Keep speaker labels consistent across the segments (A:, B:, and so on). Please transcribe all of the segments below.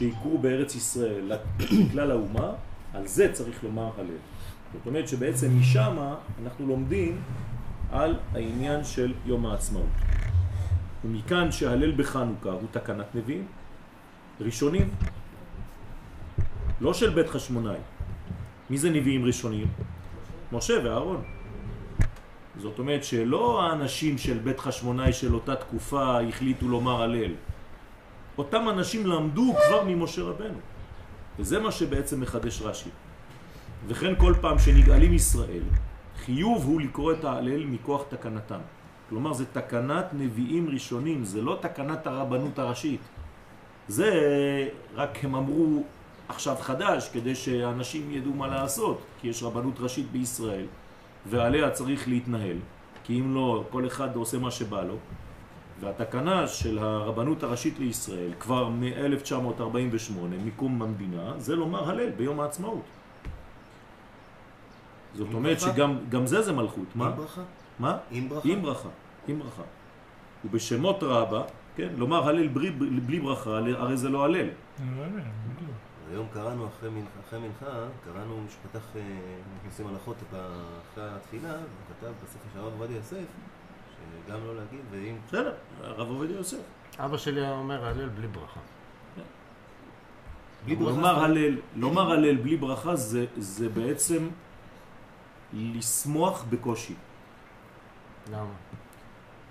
A: שיקרו בארץ ישראל לכלל האומה, על זה צריך לומר הלל. זאת אומרת שבעצם משם אנחנו לומדים על העניין של יום העצמאות. ומכאן שהלל בחנוכה הוא תקנת נביאים ראשונים, לא של בית חשמונאי. מי זה נביאים ראשונים? משה ואהרון. זאת אומרת שלא האנשים של בית חשמונאי של אותה תקופה החליטו לומר הלל. אותם אנשים למדו כבר ממשה רבנו. וזה מה שבעצם מחדש רש"י. וכן כל פעם שנגאלים ישראל, חיוב הוא לקרוא את ההלל מכוח תקנתם. כלומר זה תקנת נביאים ראשונים, זה לא תקנת הרבנות הראשית. זה רק הם אמרו עכשיו חדש כדי שאנשים ידעו מה לעשות, כי יש רבנות ראשית בישראל ועליה צריך להתנהל, כי אם לא כל אחד עושה מה שבא לו. והתקנה של הרבנות הראשית לישראל כבר מ-1948, מקום המדינה, זה לומר הלל ביום העצמאות. זאת אומרת ברכה? שגם זה זה מלכות.
B: עם מה? ברכה?
A: מה?
B: עם ברכה?
A: עם ברכה, עם ברכה. ובשמות רבה, כן, לומר הלל בלי, בלי ברכה, הרי זה לא הלל.
B: היום קראנו אחרי מנחה, קראנו שפתח, אה, נכנסים הלכות אחרי התפילה, הוא כתב בספר של הרב עובדיה יוסף, שגם לא להגיד, ואם...
A: בסדר, הרב עובדיה יוסף.
C: אבא שלי אומר הלל בלי ברכה.
A: בלי ברכה. לומר הלל, לומר הלל בלי ברכה זה, זה בעצם לשמוח בקושי.
C: למה?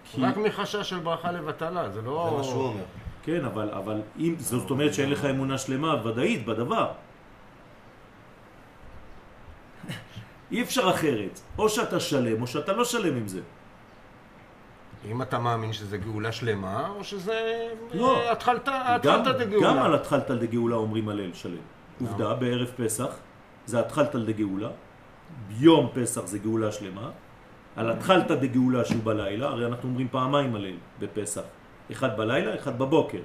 C: כי... רק מחשש של ברכה לבטלה, זה לא...
B: זה מה שהוא אומר.
A: כן, אבל, אבל אם, זאת אומרת שאין לך אמונה שלמה ודאית בדבר. אי אפשר אחרת. או שאתה שלם או שאתה לא שלם עם זה.
C: אם אתה מאמין שזה גאולה שלמה, או שזה לא. התחלתא דגאולה.
A: גם על התחלתא דגאולה אומרים הלל שלם. עובדה, בערב פסח זה התחלתא דגאולה, ביום פסח זה גאולה שלמה, על התחלתא דגאולה שהוא בלילה, הרי אנחנו אומרים פעמיים הלל בפסח. אחד בלילה, אחד בבוקר.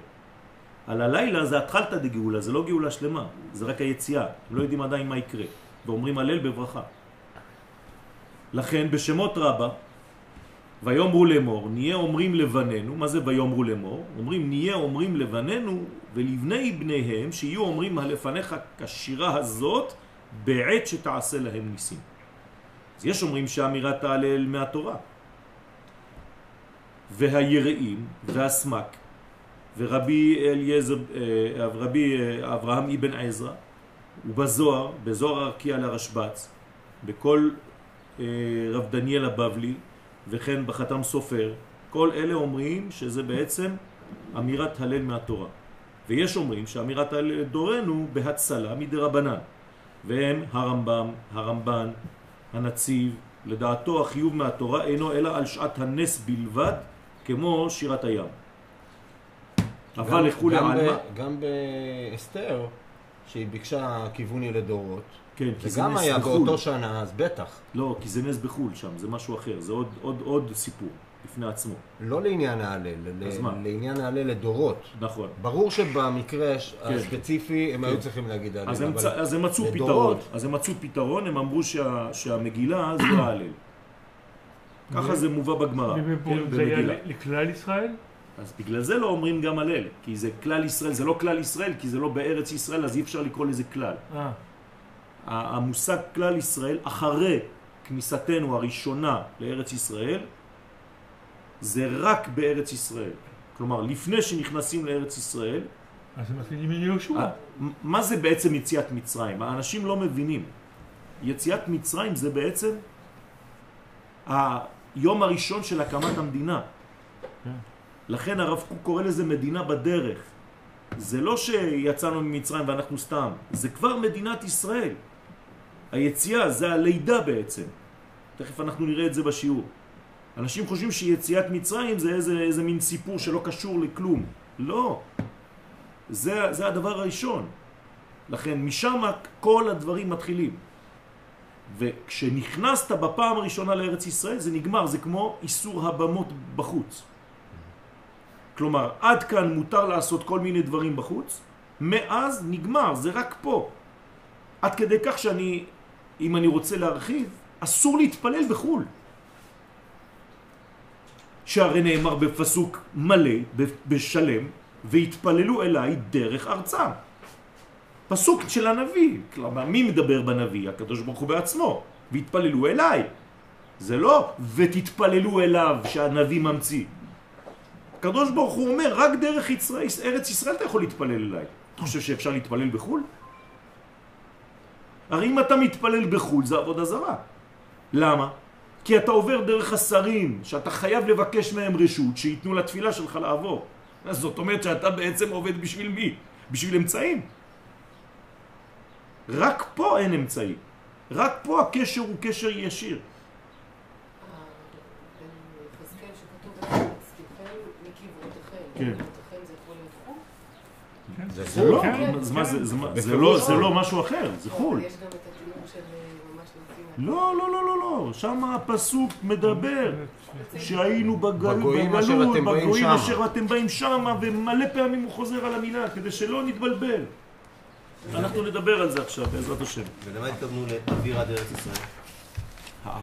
A: על הלילה זה התחלתא דגאולה, זה לא גאולה שלמה, זה רק היציאה, לא יודעים עדיין מה יקרה, ואומרים הלל בברכה. לכן בשמות רבה, ויאמרו לאמור, נהיה אומרים לבנינו, מה זה ויאמרו לאמור? אומרים נהיה אומרים לבנינו ולבני בניהם שיהיו אומרים הלפניך כשירה הזאת בעת שתעשה להם ניסים. אז יש אומרים שהאמירת ההלל מהתורה. והיראים והסמק ורבי אליעזר, אה, רבי אה, אברהם אבן עזרא ובזוהר, בזוהר הרקיע לרשב"ץ, בכל אה, רב דניאל הבבלי וכן בחתם סופר, כל אלה אומרים שזה בעצם אמירת הלל מהתורה. ויש אומרים שאמירת הלל דורנו בהצלה מדרבנן, והם הרמב"ם, הרמב"ן, הנציב, לדעתו החיוב מהתורה אינו אלא על שעת הנס בלבד כמו שירת הים.
C: אבל לכולי עלמא... גם באסתר, שהיא ביקשה כיווני לדורות,
A: כן, כי
C: זה גם היה בחול. באותו שנה, אז בטח.
A: לא, כי זה נס בחול שם, זה משהו אחר, זה עוד, עוד, עוד סיפור בפני עצמו.
C: לא לעניין ההלל, לעניין ההלל לדורות.
A: נכון.
C: ברור שבמקרה כן. הספציפי הם כן. היו צריכים להגיד ההלל,
A: אז אבל אז הם מצאו לדורות... פתרון, אז הם מצאו פתרון, הם אמרו שה, שהמגילה זה ההלל. ככה זה מובא בגמרא.
D: כן, זה היה לכלל ישראל?
A: אז בגלל זה לא אומרים גם הלל, כי זה כלל ישראל, זה לא כלל ישראל, כי זה לא בארץ ישראל, אז אי אפשר לקרוא לזה כלל. אה. המושג כלל ישראל, אחרי כניסתנו הראשונה לארץ ישראל, זה רק בארץ ישראל. כלומר, לפני שנכנסים לארץ ישראל...
D: אז הם מתחילים מיהושע. אה,
A: מה זה בעצם יציאת מצרים? האנשים לא מבינים. יציאת מצרים זה בעצם היום הראשון של הקמת המדינה. כן. לכן הרב קוק קורא לזה מדינה בדרך. זה לא שיצאנו ממצרים ואנחנו סתם, זה כבר מדינת ישראל. היציאה זה הלידה בעצם. תכף אנחנו נראה את זה בשיעור. אנשים חושבים שיציאת מצרים זה איזה, איזה מין סיפור שלא קשור לכלום. לא. זה, זה הדבר הראשון. לכן משם כל הדברים מתחילים. וכשנכנסת בפעם הראשונה לארץ ישראל זה נגמר, זה כמו איסור הבמות בחוץ. כלומר, עד כאן מותר לעשות כל מיני דברים בחוץ, מאז נגמר, זה רק פה. עד כדי כך שאני, אם אני רוצה להרחיב, אסור להתפלל בחו"ל. שהרי נאמר בפסוק מלא, בשלם, והתפללו אליי דרך ארצם. פסוק של הנביא. כלומר, מי מדבר בנביא? הקדוש ברוך הוא בעצמו. והתפללו אליי. זה לא ותתפללו אליו שהנביא ממציא. הקדוש ברוך הוא אומר, רק דרך ישראל, ארץ ישראל אתה יכול להתפלל אליי. אתה חושב שאפשר להתפלל בחו"ל? הרי אם אתה מתפלל בחו"ל זה עבודה זרה. למה? כי אתה עובר דרך השרים, שאתה חייב לבקש מהם רשות, שייתנו לתפילה שלך לעבור. אז זאת אומרת שאתה בעצם עובד בשביל מי? בשביל אמצעים. רק פה אין אמצעים. רק פה הקשר הוא קשר ישיר. כן.
D: כן.
A: זה לא,
D: כן, כן.
A: זה,
C: בפירוש
A: לא- זה
C: לא.
A: משהו אחר, זה חו"ל.
E: יש גם את התיאור של אה, ממש
A: לא, לא, לא, לא, לא, שם הפסוק מדבר שהיינו בגלות,
C: אתם באים
A: בגויים. אשר אתם באים שמה, ומלא פעמים הוא חוזר על המילה, כדי שלא נתבלבל. אנחנו נדבר על זה עכשיו, בעזרת השם.
B: ולמה התכוונו לאוויר עד ארץ ישראל?